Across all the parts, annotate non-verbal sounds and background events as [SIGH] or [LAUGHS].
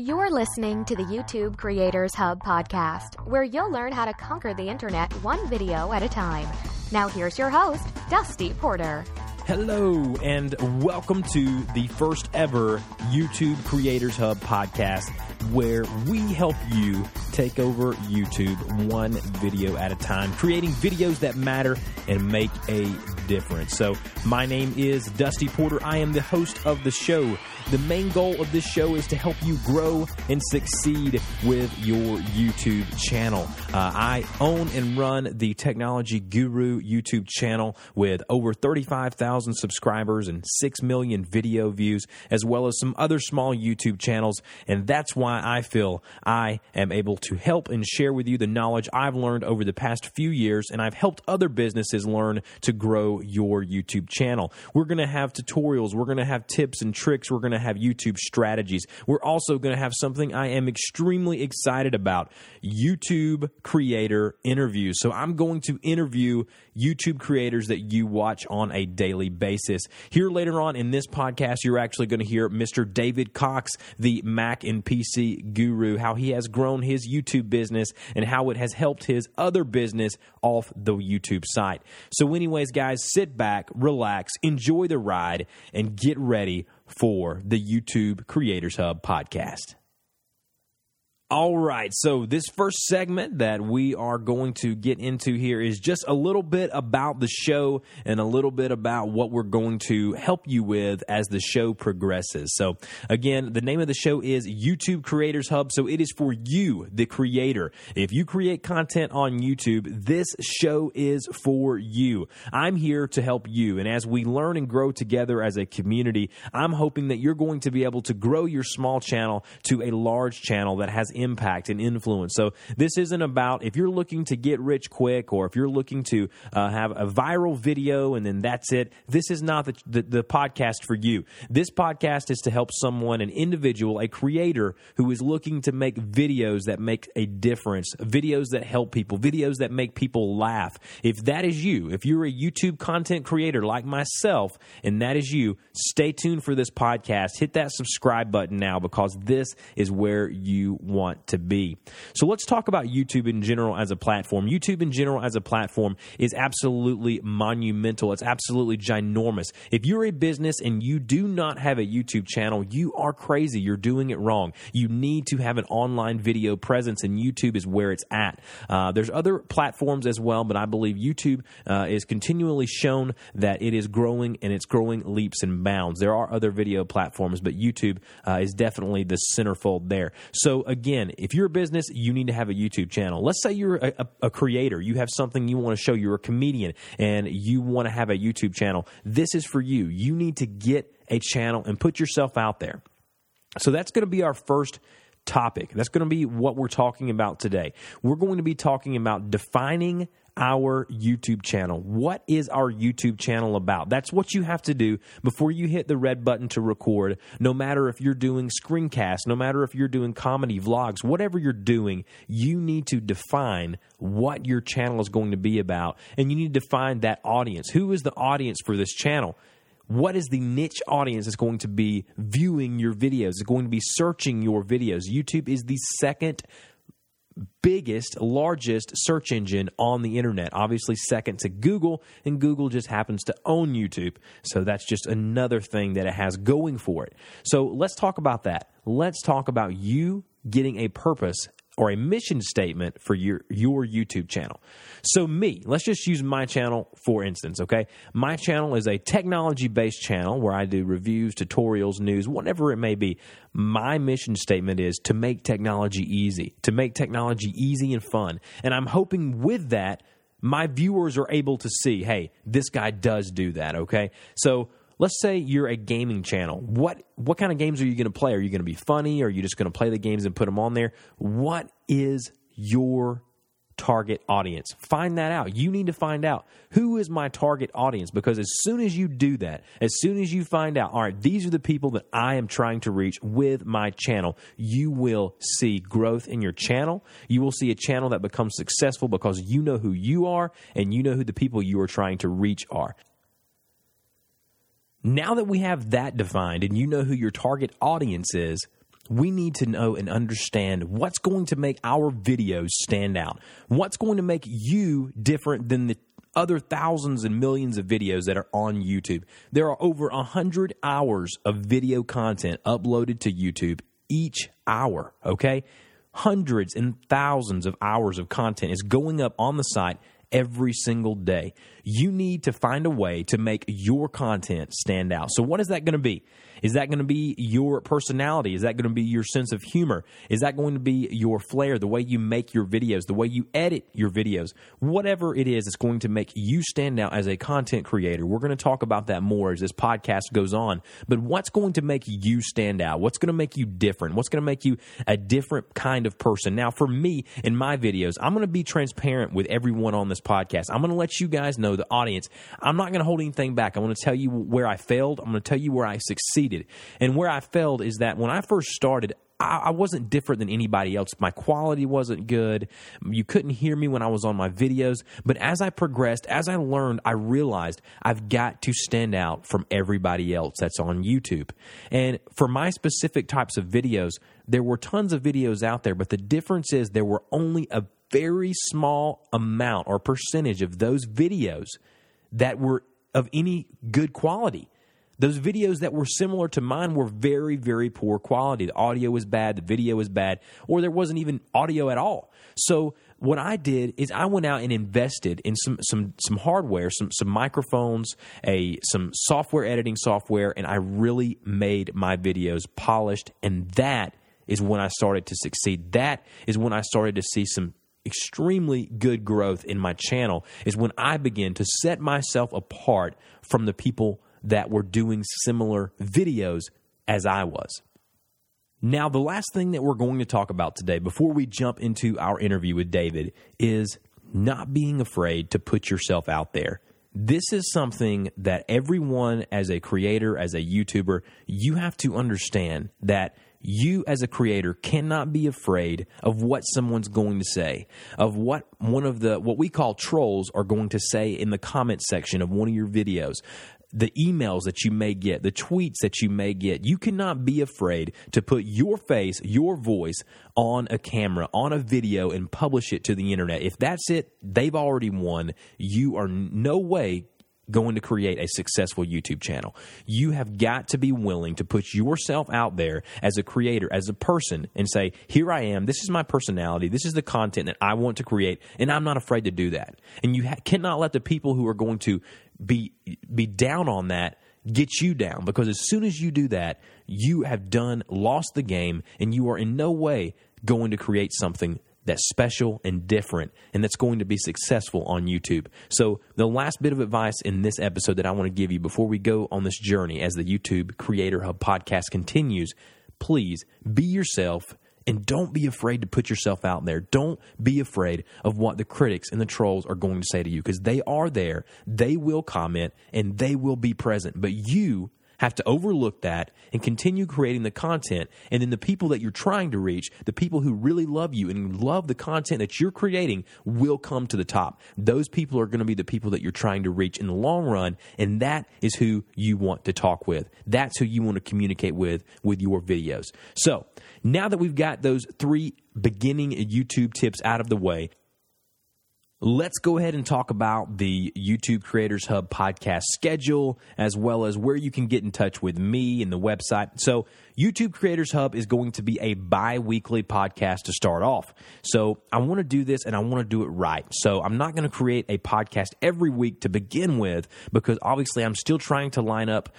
You're listening to the YouTube Creators Hub podcast, where you'll learn how to conquer the internet one video at a time. Now, here's your host, Dusty Porter. Hello, and welcome to the first ever YouTube Creators Hub podcast, where we help you take over YouTube one video at a time, creating videos that matter and make a difference. So, my name is Dusty Porter. I am the host of the show. The main goal of this show is to help you grow and succeed with your YouTube channel. Uh, I own and run the Technology Guru YouTube channel with over 35,000 subscribers and 6 million video views, as well as some other small YouTube channels. And that's why I feel I am able to help and share with you the knowledge I've learned over the past few years, and I've helped other businesses learn to grow your YouTube channel. We're going to have tutorials, we're going to have tips and tricks, we're going to have YouTube strategies. We're also going to have something I am extremely excited about YouTube creator interviews. So I'm going to interview YouTube creators that you watch on a daily basis. Here later on in this podcast, you're actually going to hear Mr. David Cox, the Mac and PC guru, how he has grown his YouTube business and how it has helped his other business off the YouTube site. So, anyways, guys, sit back, relax, enjoy the ride, and get ready for the YouTube Creators Hub podcast. All right, so this first segment that we are going to get into here is just a little bit about the show and a little bit about what we're going to help you with as the show progresses. So, again, the name of the show is YouTube Creators Hub, so it is for you, the creator. If you create content on YouTube, this show is for you. I'm here to help you, and as we learn and grow together as a community, I'm hoping that you're going to be able to grow your small channel to a large channel that has impact and influence. So this isn't about if you're looking to get rich quick or if you're looking to uh, have a viral video and then that's it. This is not the, the, the podcast for you. This podcast is to help someone, an individual, a creator who is looking to make videos that make a difference, videos that help people, videos that make people laugh. If that is you, if you're a YouTube content creator like myself, and that is you, stay tuned for this podcast. Hit that subscribe button now because this is where you want to be. So let's talk about YouTube in general as a platform. YouTube in general as a platform is absolutely monumental. It's absolutely ginormous. If you're a business and you do not have a YouTube channel, you are crazy. You're doing it wrong. You need to have an online video presence, and YouTube is where it's at. Uh, there's other platforms as well, but I believe YouTube uh, is continually shown that it is growing and it's growing leaps and bounds. There are other video platforms, but YouTube uh, is definitely the centerfold there. So again, if you're a business, you need to have a YouTube channel. Let's say you're a, a, a creator, you have something you want to show, you're a comedian, and you want to have a YouTube channel. This is for you. You need to get a channel and put yourself out there. So that's going to be our first topic. That's going to be what we're talking about today. We're going to be talking about defining our YouTube channel. What is our YouTube channel about? That's what you have to do before you hit the red button to record. No matter if you're doing screencasts, no matter if you're doing comedy vlogs, whatever you're doing, you need to define what your channel is going to be about. And you need to find that audience. Who is the audience for this channel? What is the niche audience that's going to be viewing your videos, is going to be searching your videos. YouTube is the second biggest, largest search engine on the internet. Obviously, second to Google, and Google just happens to own YouTube. So that's just another thing that it has going for it. So let's talk about that. Let's talk about you getting a purpose or a mission statement for your your YouTube channel. So me, let's just use my channel for instance, okay? My channel is a technology-based channel where I do reviews, tutorials, news, whatever it may be. My mission statement is to make technology easy, to make technology easy and fun. And I'm hoping with that my viewers are able to see, hey, this guy does do that, okay? So let's say you're a gaming channel. What what kind of games are you going to play? Are you going to be funny? Or are you just going to play the games and put them on there? What is your target audience? Find that out. You need to find out who is my target audience because as soon as you do that, as soon as you find out, all right, these are the people that I am trying to reach with my channel, you will see growth in your channel. You will see a channel that becomes successful because you know who you are and you know who the people you are trying to reach are. Now that we have that defined and you know who your target audience is, we need to know and understand what's going to make our videos stand out. What's going to make you different than the other thousands and millions of videos that are on YouTube. There are over 100 hours of video content uploaded to YouTube each hour, okay? Hundreds and thousands of hours of content is going up on the site every single day. You need to find a way to make your content stand out. So, what is that going to be? Is that going to be your personality? Is that going to be your sense of humor? Is that going to be your flair, the way you make your videos, the way you edit your videos? Whatever it is, it's going to make you stand out as a content creator. We're going to talk about that more as this podcast goes on. But what's going to make you stand out? What's going to make you different? What's going to make you a different kind of person? Now, for me, in my videos, I'm going to be transparent with everyone on this podcast. I'm going to let you guys know, the audience, I'm not going to hold anything back. I'm going to tell you where I failed. I'm going to tell you where I succeeded succeeded. And where I failed is that when I first started, I, wasn't different than anybody else. My quality wasn't good. You couldn't hear me when I was on my videos. But as I progressed, as I learned, I realized I've got to stand out from everybody else that's on YouTube. And for my specific types of videos, there were tons of videos out there, but the difference is there were only a very small amount or percentage of those videos that were of any good quality. Those videos that were similar to mine were very, very poor quality. The audio was bad, the video was bad, or there wasn't even audio at all. So what I did is I went out and invested in some some some hardware, some some microphones, a some software editing software, and I really made my videos polished. And that is when I started to succeed. That is when I started to see some extremely good growth in my channel. Is when I began to set myself apart from the people that were doing similar videos as I was. Now, the last thing that we're going to talk about today before we jump into our interview with David is not being afraid to put yourself out there. This is something that everyone, as a creator, as a YouTuber, you have to understand that you as a creator cannot be afraid of what someone's going to say of what one of the what we call trolls are going to say in the comment section of one of your videos the emails that you may get, the tweets that you may get. You cannot be afraid to put your face, your voice on a camera, on a video, and publish it to the internet. If that's it, they've already won. You are no way going to create a successful YouTube channel. You have got to be willing to put yourself out there as a creator, as a person, and say, Here I am. This is my personality. This is the content that I want to create. And I'm not afraid to do that. And you ha- cannot let the people who are going to be, be down on that get you down because as soon as you do that, you have done, lost the game, and you are in no way going to create something that's special and different and that's going to be successful on YouTube. So, the last bit of advice in this episode that I want to give you before we go on this journey as the YouTube Creator Hub podcast continues, please be yourself and don't be afraid to put yourself out there. Don't be afraid of what the critics and the trolls are going to say to you because they are there. They will comment and they will be present. But you have to overlook that and continue creating the content. And then the people that you're trying to reach, the people who really love you and love the content that you're creating, will come to the top. Those people are going to be the people that you're trying to reach in the long run. And that is who you want to talk with. That's who you want to communicate with with your videos. So now that we've got those three beginning YouTube tips out of the way, Let's go ahead and talk about the YouTube Creators Hub podcast schedule, as well as where you can get in touch with me and the website. So, YouTube Creators Hub is going to be a bi weekly podcast to start off. So, I want to do this and I want to do it right. So, I'm not going to create a podcast every week to begin with because obviously I'm still trying to line up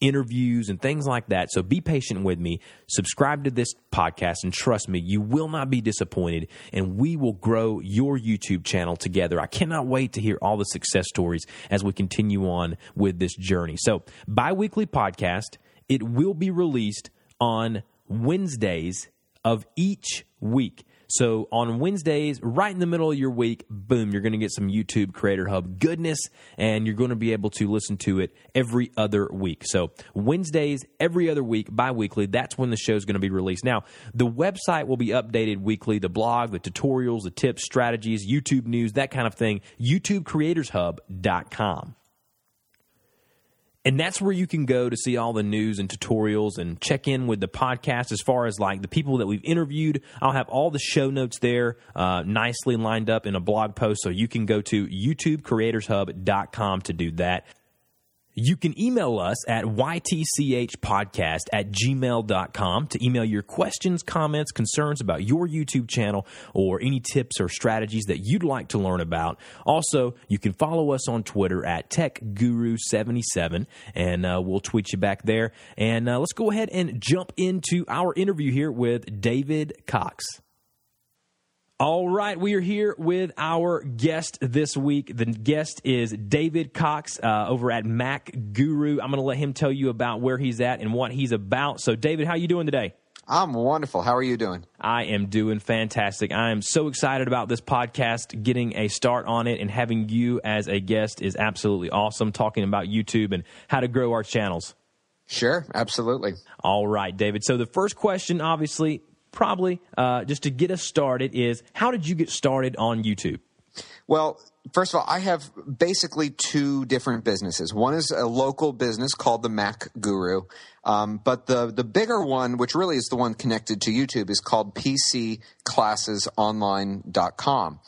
interviews and things like that. So be patient with me. Subscribe to this podcast and trust me, you will not be disappointed and we will grow your YouTube channel together. I cannot wait to hear all the success stories as we continue on with this journey. So, bi weekly podcast, it will be released on Wednesdays of each week. So on Wednesdays, right in the middle of your week, boom, you're going to get some YouTube Creator Hub goodness and you're going to be able to listen to it every other week. So Wednesdays, every other week, bi weekly, that's when the show is going to be released. Now, the website will be updated weekly the blog, the tutorials, the tips, strategies, YouTube news, that kind of thing. YouTubecreatorshub.com. And that's where you can go to see all the news and tutorials and check in with the podcast as far as like the people that we've interviewed. I'll have all the show notes there uh, nicely lined up in a blog post. So you can go to youtubecreatorshub.com to do that. You can email us at ytchpodcast at gmail.com to email your questions, comments, concerns about your YouTube channel, or any tips or strategies that you'd like to learn about. Also, you can follow us on Twitter at TechGuru77, and uh, we'll tweet you back there. And uh, let's go ahead and jump into our interview here with David Cox. All right, we are here with our guest this week. The guest is David Cox uh, over at Mac Guru. I'm going to let him tell you about where he's at and what he's about. So, David, how are you doing today? I'm wonderful. How are you doing? I am doing fantastic. I am so excited about this podcast, getting a start on it, and having you as a guest is absolutely awesome. Talking about YouTube and how to grow our channels. Sure, absolutely. All right, David. So the first question, obviously, probably uh, just to get us started is how did you get started on YouTube? Well, first of all, I have basically two different businesses. One is a local business called the Mac Guru, um, but the the bigger one, which really is the one connected to YouTube, is called PCClassesOnline.com.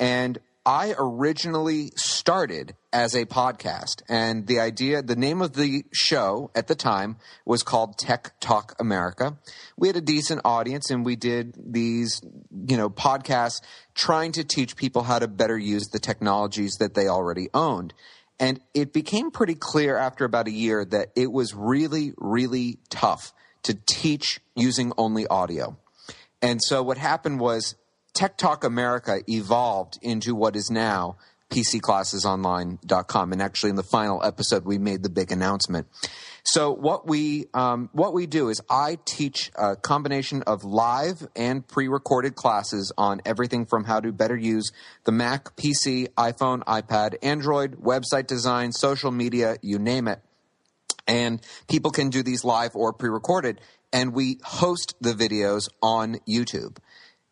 And I originally started as a podcast, and the idea, the name of the show at the time was called Tech Talk America. We had a decent audience, and we did these, you know, podcasts trying to teach people how to better use the technologies that they already owned. And it became pretty clear after about a year that it was really, really tough to teach using only audio. And so what happened was Tech Talk America evolved into what is now PCClassesOnline.com. And actually, in the final episode, we made the big announcement. So what we um, what we do is I teach a combination of live and pre-recorded classes on everything from how to better use the Mac, PC, iPhone, iPad, Android, website design, social media, you name it. And people can do these live or pre-recorded, and we host the videos on YouTube.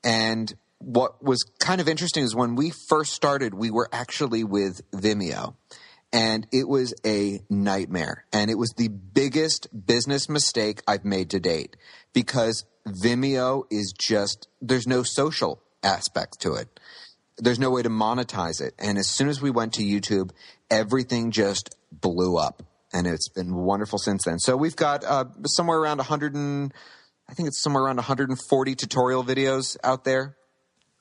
And what was kind of interesting is when we first started, we were actually with Vimeo. And it was a nightmare. And it was the biggest business mistake I've made to date because Vimeo is just, there's no social aspect to it. There's no way to monetize it. And as soon as we went to YouTube, everything just blew up. And it's been wonderful since then. So we've got uh, somewhere around 100 and, I think it's somewhere around 140 tutorial videos out there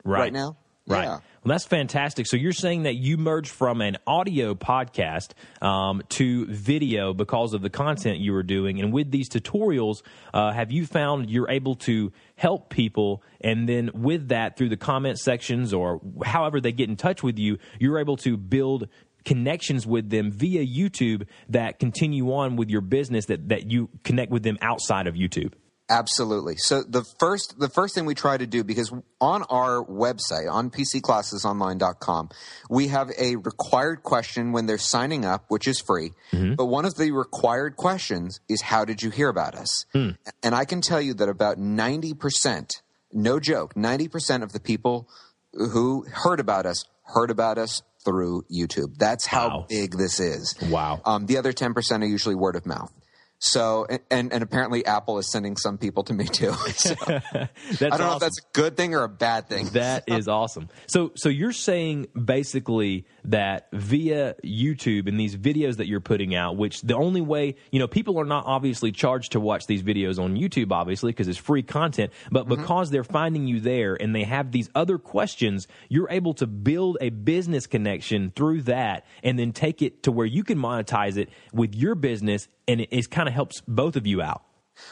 right, right now. Right. Yeah. Well, that's fantastic. So you're saying that you merged from an audio podcast um, to video because of the content you were doing, and with these tutorials, uh, have you found you're able to help people, and then with that, through the comment sections or however they get in touch with you, you're able to build connections with them via YouTube that continue on with your business that that you connect with them outside of YouTube. Absolutely. So the first the first thing we try to do because on our website on pcclassesonline.com we have a required question when they're signing up which is free. Mm-hmm. But one of the required questions is how did you hear about us? Mm. And I can tell you that about 90% no joke 90% of the people who heard about us heard about us through YouTube. That's how wow. big this is. Wow. Um, the other 10% are usually word of mouth. So and and apparently Apple is sending some people to me too. [LAUGHS] So, [LAUGHS] I don't awesome. know if that's a good thing or a bad thing. That is awesome. So so you're saying basically that via YouTube and these videos that you're putting out, which the only way you know people are not obviously charged to watch these videos on YouTube, obviously because it's free content, but mm-hmm. because they're finding you there and they have these other questions, you're able to build a business connection through that, and then take it to where you can monetize it with your business and it, it kind of helps both of you out.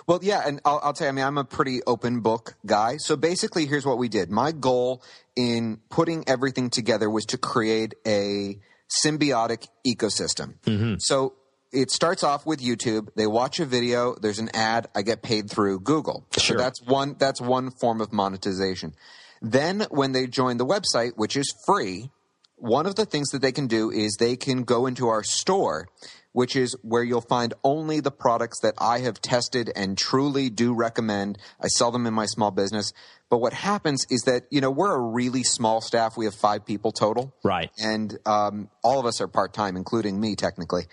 Well, yeah, and I'll, I'll, tell you, I mean, I'm a pretty open book guy. So basically, here's what we did. My goal in putting everything together was to create a symbiotic ecosystem. Mm-hmm. So it starts off with YouTube. They watch a video. There's an ad. I get paid through Google. Sure. So that's one. That's one form of monetization. Then when they join the website, which is free, one of the things that they can do is they can go into our store which is where you'll find only the products that I have tested and truly do recommend. I sell them in my small business. But what happens is that, you know, we're a really small staff. We have five people total. Right. And um, all of us are part time, including me, technically.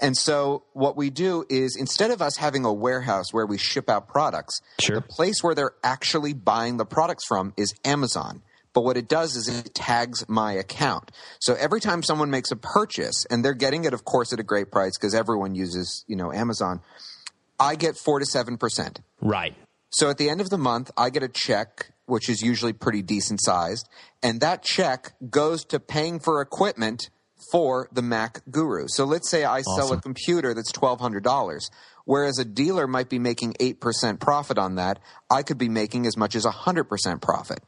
And so what we do is instead of us having a warehouse where we ship out products, Sure. the place where they're actually buying the products from is Amazon. But what it does is it tags my account. So every time someone makes a purchase, and they're getting it, of course, at a great price because everyone uses, you know, Amazon, I get four to seven percent. Right. So at the end of the month, I get a check, which is usually pretty decent sized, and that check goes to paying for equipment for the Mac Guru. So let's say I sell a computer that's $1,200, whereas a dealer might be making 8% profit on that. I could be making as much as 100% profit.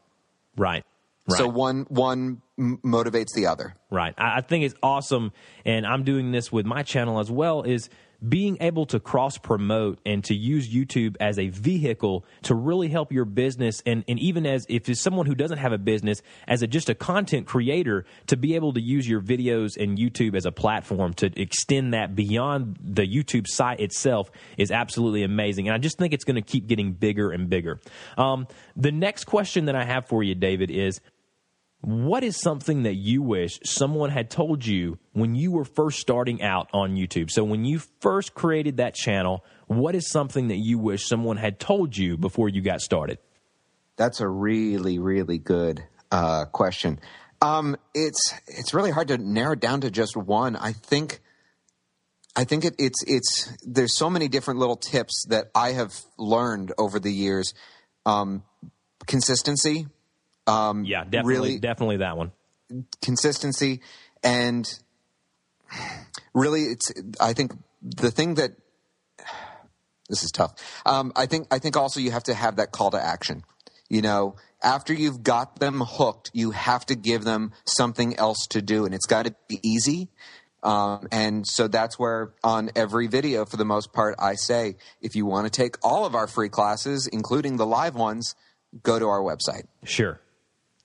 Right. Right. So one, one motivates the other. Right. I, I think it's awesome, and I'm doing this with my channel as well. Is being able to cross promote and to use YouTube as a vehicle to really help your business, and, and even as if it's someone who doesn't have a business, as a just a content creator, to be able to use your videos and YouTube as a platform to extend that beyond the YouTube site itself is absolutely amazing. And I just think it's going to keep getting bigger and bigger. Um, the next question that I have for you, David, is what is something that you wish someone had told you when you were first starting out on YouTube? So, when you first created that channel, what is something that you wish someone had told you before you got started? That's a really, really good uh, question. Um, it's it's really hard to narrow down to just one. I think I think it, it's it's there's so many different little tips that I have learned over the years. Um, consistency, um, Yeah, definitely, really definitely that one. consistency, and really, it's I think the thing that this is tough. Um, I think I think also you have to have that call to action. You know, after you've got them hooked, you have to give them something else to do, and it's got to be easy. Um, and so that's where on every video, for the most part, I say, if you want to take all of our free classes, including the live ones, go to our website. Sure.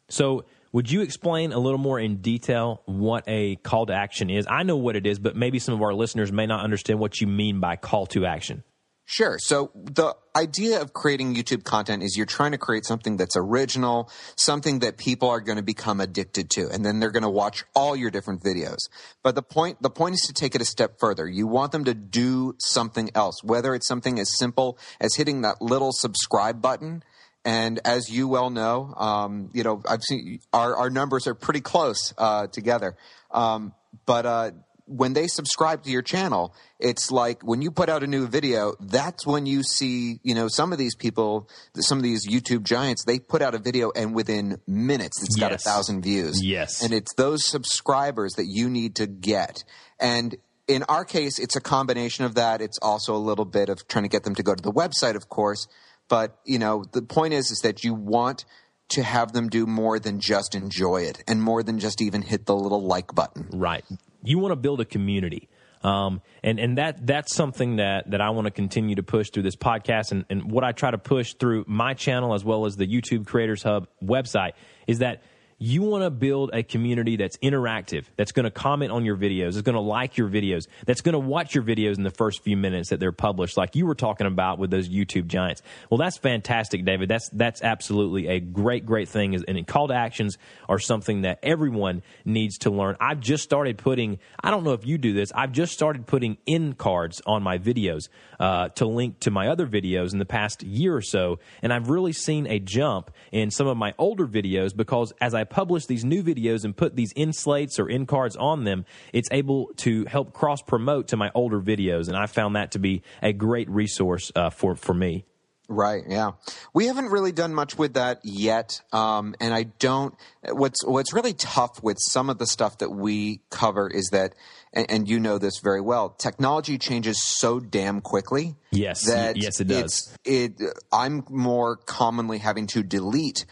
So, would you explain a little more in detail what a call to action is? I know what it is, but maybe some of our listeners may not understand what you mean by call to action. Sure. So the idea of creating YouTube content is you're trying to create something that's original, something that people are going to become addicted to, and then they're going to watch all your different videos. But the point, the point is to take it a step further. You want them to do something else, whether it's something as simple as hitting that little subscribe button. And as you well know, um, you know, I've seen our, our numbers are pretty close uh, together. Um, but uh, when they subscribe to your channel, it's like when you put out a new video, that's when you see, you know, some of these people, some of these YouTube giants, they put out a video and within minutes it's got a thousand views. Yes. And it's those subscribers that you need to get. And in our case, it's a combination of that. It's also a little bit of trying to get them to go to the website, of course. But, you know, the point is, is that you want to have them do more than just enjoy it and more than just even hit the little like button. Right. You want to build a community. Um, and, and that that's something that, that I want to continue to push through this podcast and, and what I try to push through my channel as well as the YouTube Creators Hub website is that you want to build a community that's interactive, that's going to comment on your videos, that's going to like your videos, that's going to watch your videos in the first few minutes that they're published, like you were talking about with those YouTube giants. Well, that's fantastic, David. That's that's absolutely a great, great thing. And call to actions are something that everyone needs to learn. I've just started putting. I don't know if you do this. I've just started putting in cards on my videos uh, to link to my other videos in the past year or so, and I've really seen a jump in some of my older videos because as I publish these new videos and put these in slates or in cards on them, it's able to help cross promote to my older videos, and I found that to be a great resource uh, for for me. Right. Yeah. We haven't really done much with that yet. Um, and I don't, what's, what's really tough with some of the stuff that we cover is that, and, and you know this very well, technology changes so damn quickly. Yes. That yes, it does. It's, it, I'm more commonly having to delete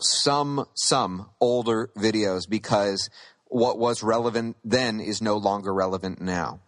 some, some older videos because what was relevant then is no longer relevant now.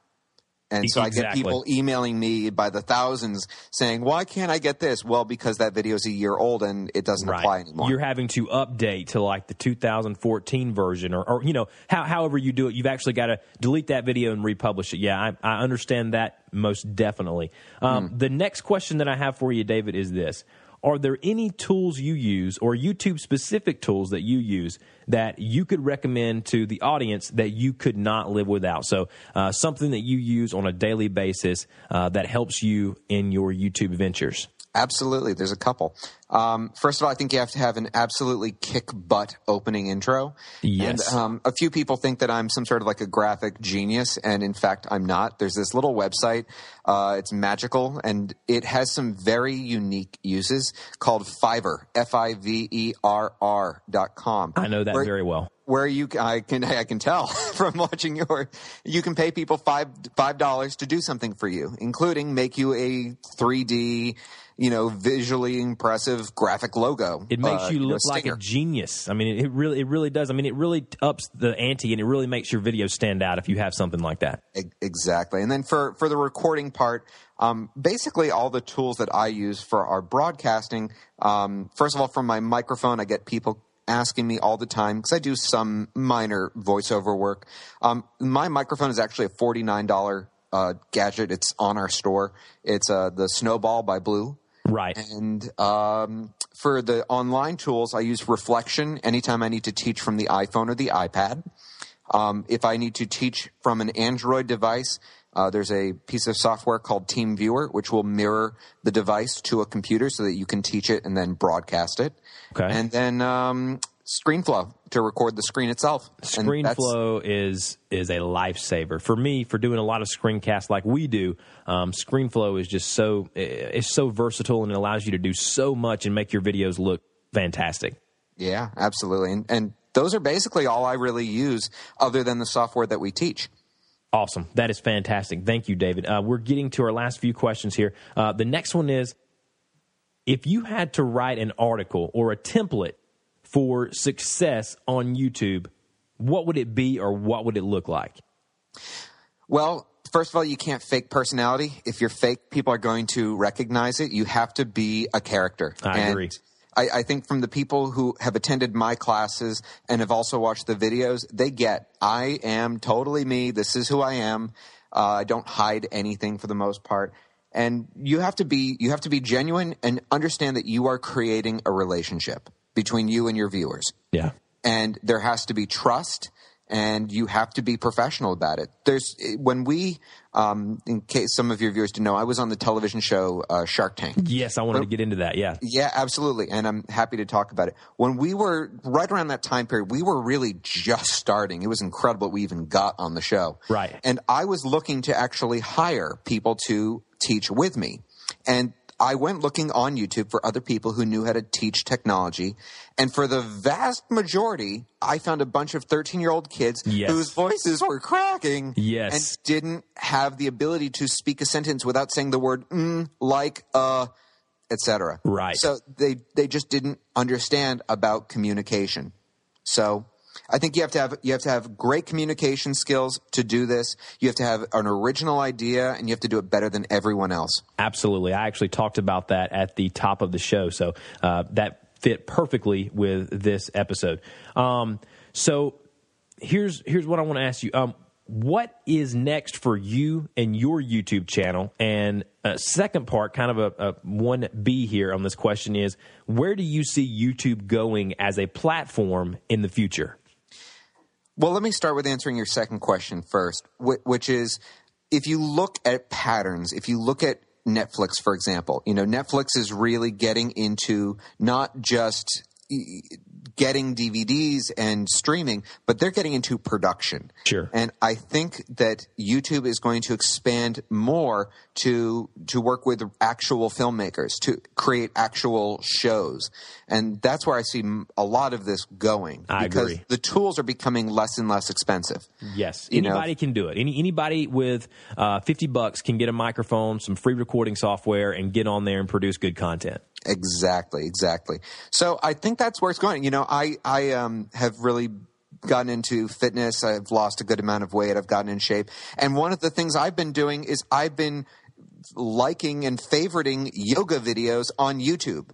And so I get people emailing me by the thousands saying, "Why can't I get this?" Well, because that video is a year old and it doesn't apply anymore. You're having to update to like the 2014 version, or, or you know, how, however you do it. You've actually got to delete that video and republish it. Yeah, I, I understand that most definitely. Um, Hmm. The next question that I have for you, David, is this: Are there any tools you use, or YouTube specific tools that you use that you could recommend to the audience that you could not live without? So, uh, something that you use on a daily basis uh, that helps you in your YouTube ventures. Absolutely. There's a couple. Um, first of all, I think you have to have an absolutely kick butt opening intro. Yes. And um, a few people think that I'm some sort of like a graphic genius, and in fact, I'm not. There's this little website. Uh, it's magical, and it has some very unique uses called Fiverr, F I V E R R dot com. I know that Where- very well. where you I can I can tell [LAUGHS] from watching your you can pay people five five dollars to do something for you, including make you a three D, you know, visually impressive graphic logo. It makes uh, you know, look like a genius. I mean, it really, it really does. I mean, it really ups the ante, and it really makes your video stand out if you have something like that. Exactly. And then for, for the recording part, um, basically all the tools that I use for our broadcasting, um, first of all, from my microphone, I get people asking me all the time because I do some minor voiceover work. Um, my microphone is actually a $49 uh, gadget. It's on our store. It's uh, the Snowball by Blue. Right. And um, for the online tools, I use Reflector anytime I need to teach from the iPhone or the iPad. Um, if I need to teach from an Android device, uh, there's a piece of software called TeamViewer, which will mirror the device to a computer so that you can teach it and then broadcast it. Okay. And then um, ScreenFlow to record the screen itself. ScreenFlow is is a lifesaver for me for doing a lot of screencasts like we do. Um, ScreenFlow is just so it's so versatile and it allows you to do so much and make your videos look fantastic. Yeah, absolutely. And, and those are basically all I really use other than the software that we teach. Awesome. That is fantastic. Thank you, David. Uh, we're getting to our last few questions here. Uh, the next one is if you had to write an article or a template for success on YouTube, what would it be or what would it look like? Well, first of all, you can't fake personality. If you're fake, people are going to recognize it. You have to be a character. I And agree. I, I think from the people who have attended my classes and have also watched the videos, they get I am totally me. This is who I am. Uh, I don't hide anything for the most part. And you have to be you have to be genuine and understand that you are creating a relationship between you and your viewers Yeah. and there has to be trust and you have to be professional about it there's when we um, in case some of your viewers didn't know i was on the television show uh, shark tank Yes, I wanted to get into that. Yeah. yeah absolutely and i'm happy to talk about it when we were right around that time period we were really just starting it was incredible we even got on the show Right. and i was looking to actually hire people to teach with me and I went looking on YouTube for other people who knew how to teach technology. And for the vast majority, I found a bunch of 13 year old kids Yes. whose voices were cracking Yes. and didn't have the ability to speak a sentence without saying the word mm, like, uh, etc. Right. So they, they just didn't understand about communication. So I think you have to have you have to have great communication skills to do this. You have to have an original idea and you have to do it better than everyone else. Absolutely. I actually talked about that at the top of the show. So uh, that fit perfectly with this episode. Um, so here's here's what I want to ask you. Um, what is next for you and your YouTube channel? And uh, second part, kind of a, a one B here on this question is, where do you see YouTube going as a platform in the future? Well, let me start with answering your second question first, which is if you look at patterns, if you look at Netflix, for example, you know, Netflix is really getting into not just getting DVDs and streaming, but they're getting into production. Sure. And I think that YouTube is going to expand more to to work with actual filmmakers to create actual shows, and that's where I see a lot of this going. I because agree. the tools are becoming less and less expensive. Yes, You know- anybody can do it. Any anybody with uh, fifty bucks can get a microphone, some free recording software, and get on there and produce good content. Exactly, exactly. So I think that's where it's going. You know, I I um, have really gotten into fitness. I've lost a good amount of weight. I've gotten in shape. And one of the things I've been doing is I've been liking and favoriting yoga videos on YouTube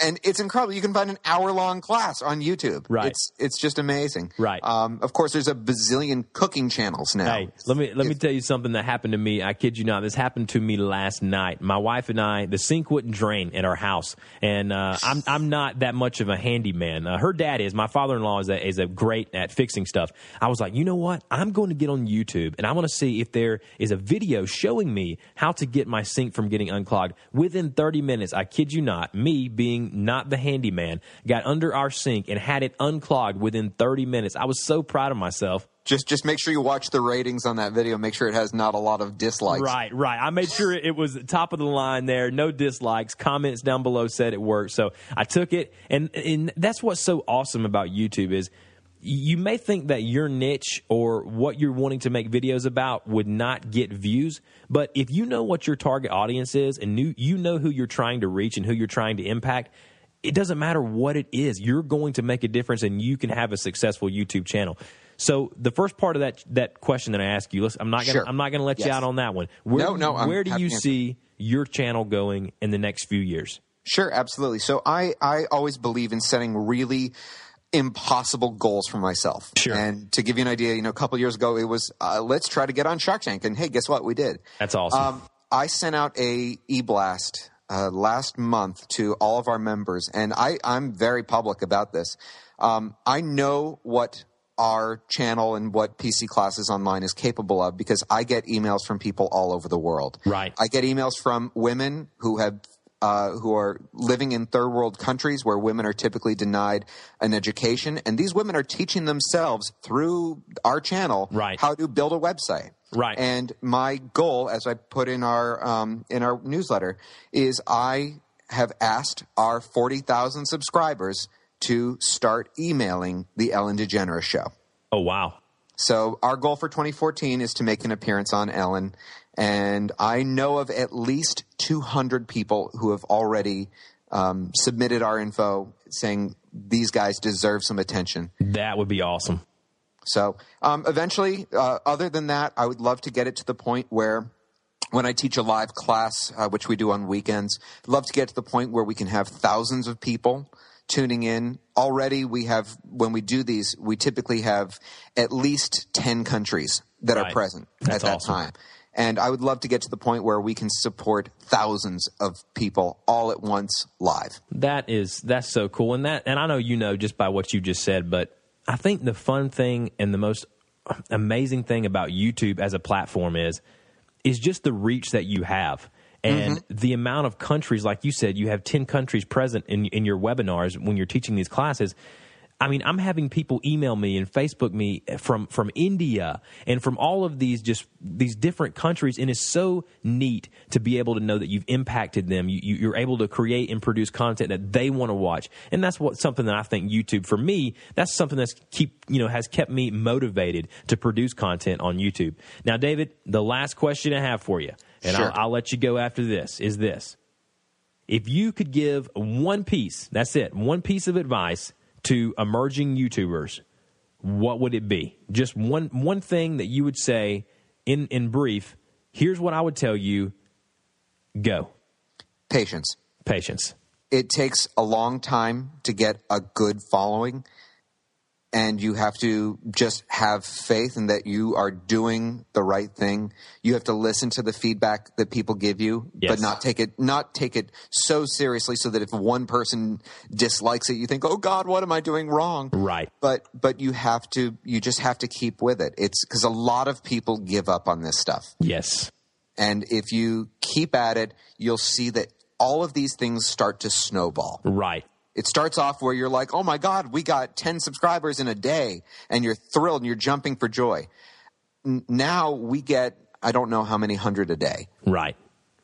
and it's incredible. You can find an hour long class on YouTube. Right. It's it's just amazing. Right. Um, of course, there's a bazillion cooking channels now. Hey, let me let me tell you something that happened to me. I kid you not. This happened to me last night. My wife and I, the sink wouldn't drain at our house, and uh, I'm I'm not that much of a handyman. Uh, her dad is. My father in law is a, is a great at fixing stuff. I was like, you know what? I'm going to get on YouTube and I want to see if there is a video showing me how to get my sink from getting unclogged within 30 minutes. I kid you not. Me being not the handyman, got under our sink and had it unclogged within 30 minutes. I was so proud of myself. Just just make sure you watch the ratings on that video. Make sure it has not a lot of dislikes. Right, right. I made sure it was top of the line there. No dislikes. Comments down below said it worked. So I took it, and and that's what's so awesome about YouTube is you may think that your niche or what you're wanting to make videos about would not get views, but if you know what your target audience is and you know who you're trying to reach and who you're trying to impact, it doesn't matter what it is. You're going to make a difference and you can have a successful YouTube channel. So the first part of that that question that I ask you, listen, I'm not gonna Sure. I'm not gonna let you out on that one. Where, No, no, I'm where do you see your channel going in the next few years? Sure, absolutely. So I I always believe in setting really impossible goals for myself. Sure. And to give you an idea, you know, a couple years ago, it was uh, let's try to get on Shark Tank, and hey, guess what? We did. That's awesome. Um, I sent out a e-blast uh, last month to all of our members, and I, I'm very public about this. Um, I know what our channel and what PC Classes Online is capable of because I get emails from people all over the world. Right. I get emails from women who have uh, who are living in third world countries where women are typically denied an education, and these women are teaching themselves through our channel Right. how to build a website. Right. And my goal, as I put in our um, in our newsletter, is I have asked our forty thousand subscribers to start emailing the Ellen DeGeneres Show. oh wow. So our goal for 2014 is to make an appearance on Ellen, and I know of at least 200 people who have already um, submitted our info saying these guys deserve some attention. That would be awesome. So um, eventually, uh, other than that, I would love to get it to the point where when I teach a live class, uh, which we do on weekends, I'd love to get to the point where we can have thousands of people tuning in. Already, we have, when we do these, we typically have at least 10 countries that Right. are present That's at that awesome. time. And I would love to get to the point where we can support thousands of people all at once live. That is that's so cool, and that and I know you know just by what you just said, but I think the fun thing and the most amazing thing about YouTube as a platform is is just the reach that you have and mm-hmm. the amount of countries. Like you said, you have ten countries present in in your webinars when you're teaching these classes. I mean, I'm having people email me and Facebook me from from India and from all of these just these different countries, and it's so neat to be able to know that you've impacted them. You, you, you're able to create and produce content that they want to watch, and that's what something that I think YouTube for me that's something that's keep you know has kept me motivated to produce content on YouTube. Now, David, the last question I have for you, and Sure. I'll, I'll let you go after this, is this: if you could give one piece, that's it, one piece of advice to emerging YouTubers, what would it be? Just one one thing that you would say in in brief. Here's what I would tell you. Go. Patience. Patience. it takes a long time to get a good following and you have to just have faith in that you are doing the right thing you have to listen to the feedback that people give you Yes. but not take it not take it so seriously so that if one person dislikes it you think oh god what am i doing wrong Right. but but you have to you just have to keep with it it's because a lot of people give up on this stuff Yes. and if you keep at it you'll see that all of these things start to snowball Right. It starts off where you're like, oh my God, we got 10 subscribers in a day, and you're thrilled and you're jumping for joy. N- now we get, I don't know how many hundred a day. Right.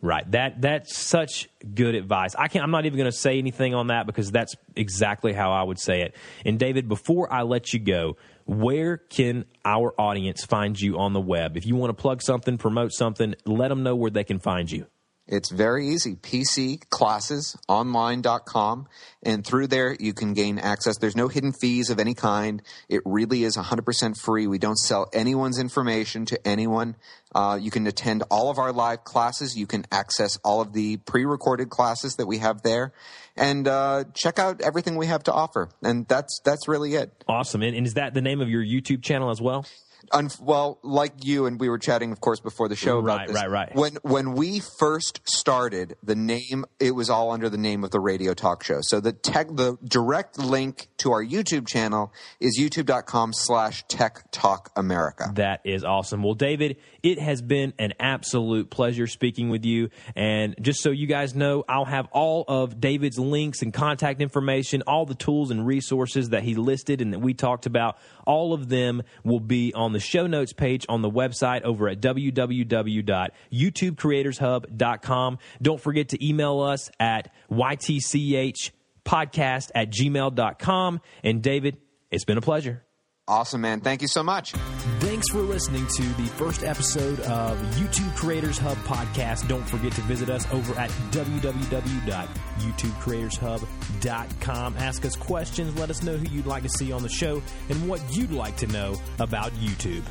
Right. That that's such good advice. I can't I'm not even going to say anything on that because that's exactly how I would say it. And David, before I let you go, where can our audience find you on the web? If you want to plug something, promote something, let them know where they can find you. It's very easy. PCClassesonline.com. And through there, you can gain access. There's no hidden fees of any kind. It really is 100% free. We don't sell anyone's information to anyone. Uh, you can attend all of our live classes. You can access all of the pre recorded classes that we have there. And uh, check out everything we have to offer. And that's, that's really it. Awesome. And, and is that the name of your YouTube channel as well? Un- well, like you and we were chatting, of course, before the show about Right, this. right, right. When when we first started, the name it was all under the name of the radio talk show. So the tech, the direct link to our YouTube channel is youtube.com/slash Tech Talk America. That is awesome. Well, David, it has been an absolute pleasure speaking with you. And just so you guys know, I'll have all of David's links and contact information, all the tools and resources that he listed and that we talked about. All of them will be on the show notes page on the website over at www.youtubecreatorshub.com. Don't forget to email us at ytchpodcast at gmail.com. And David, it's been a pleasure. Awesome, man! Thank you so much. Thanks for listening to the first episode of YouTube Creators Hub podcast. Don't forget to visit us over at www.youtubecreatorshub.com. Ask us questions, let us know who you'd like to see on the show, and what you'd like to know about YouTube.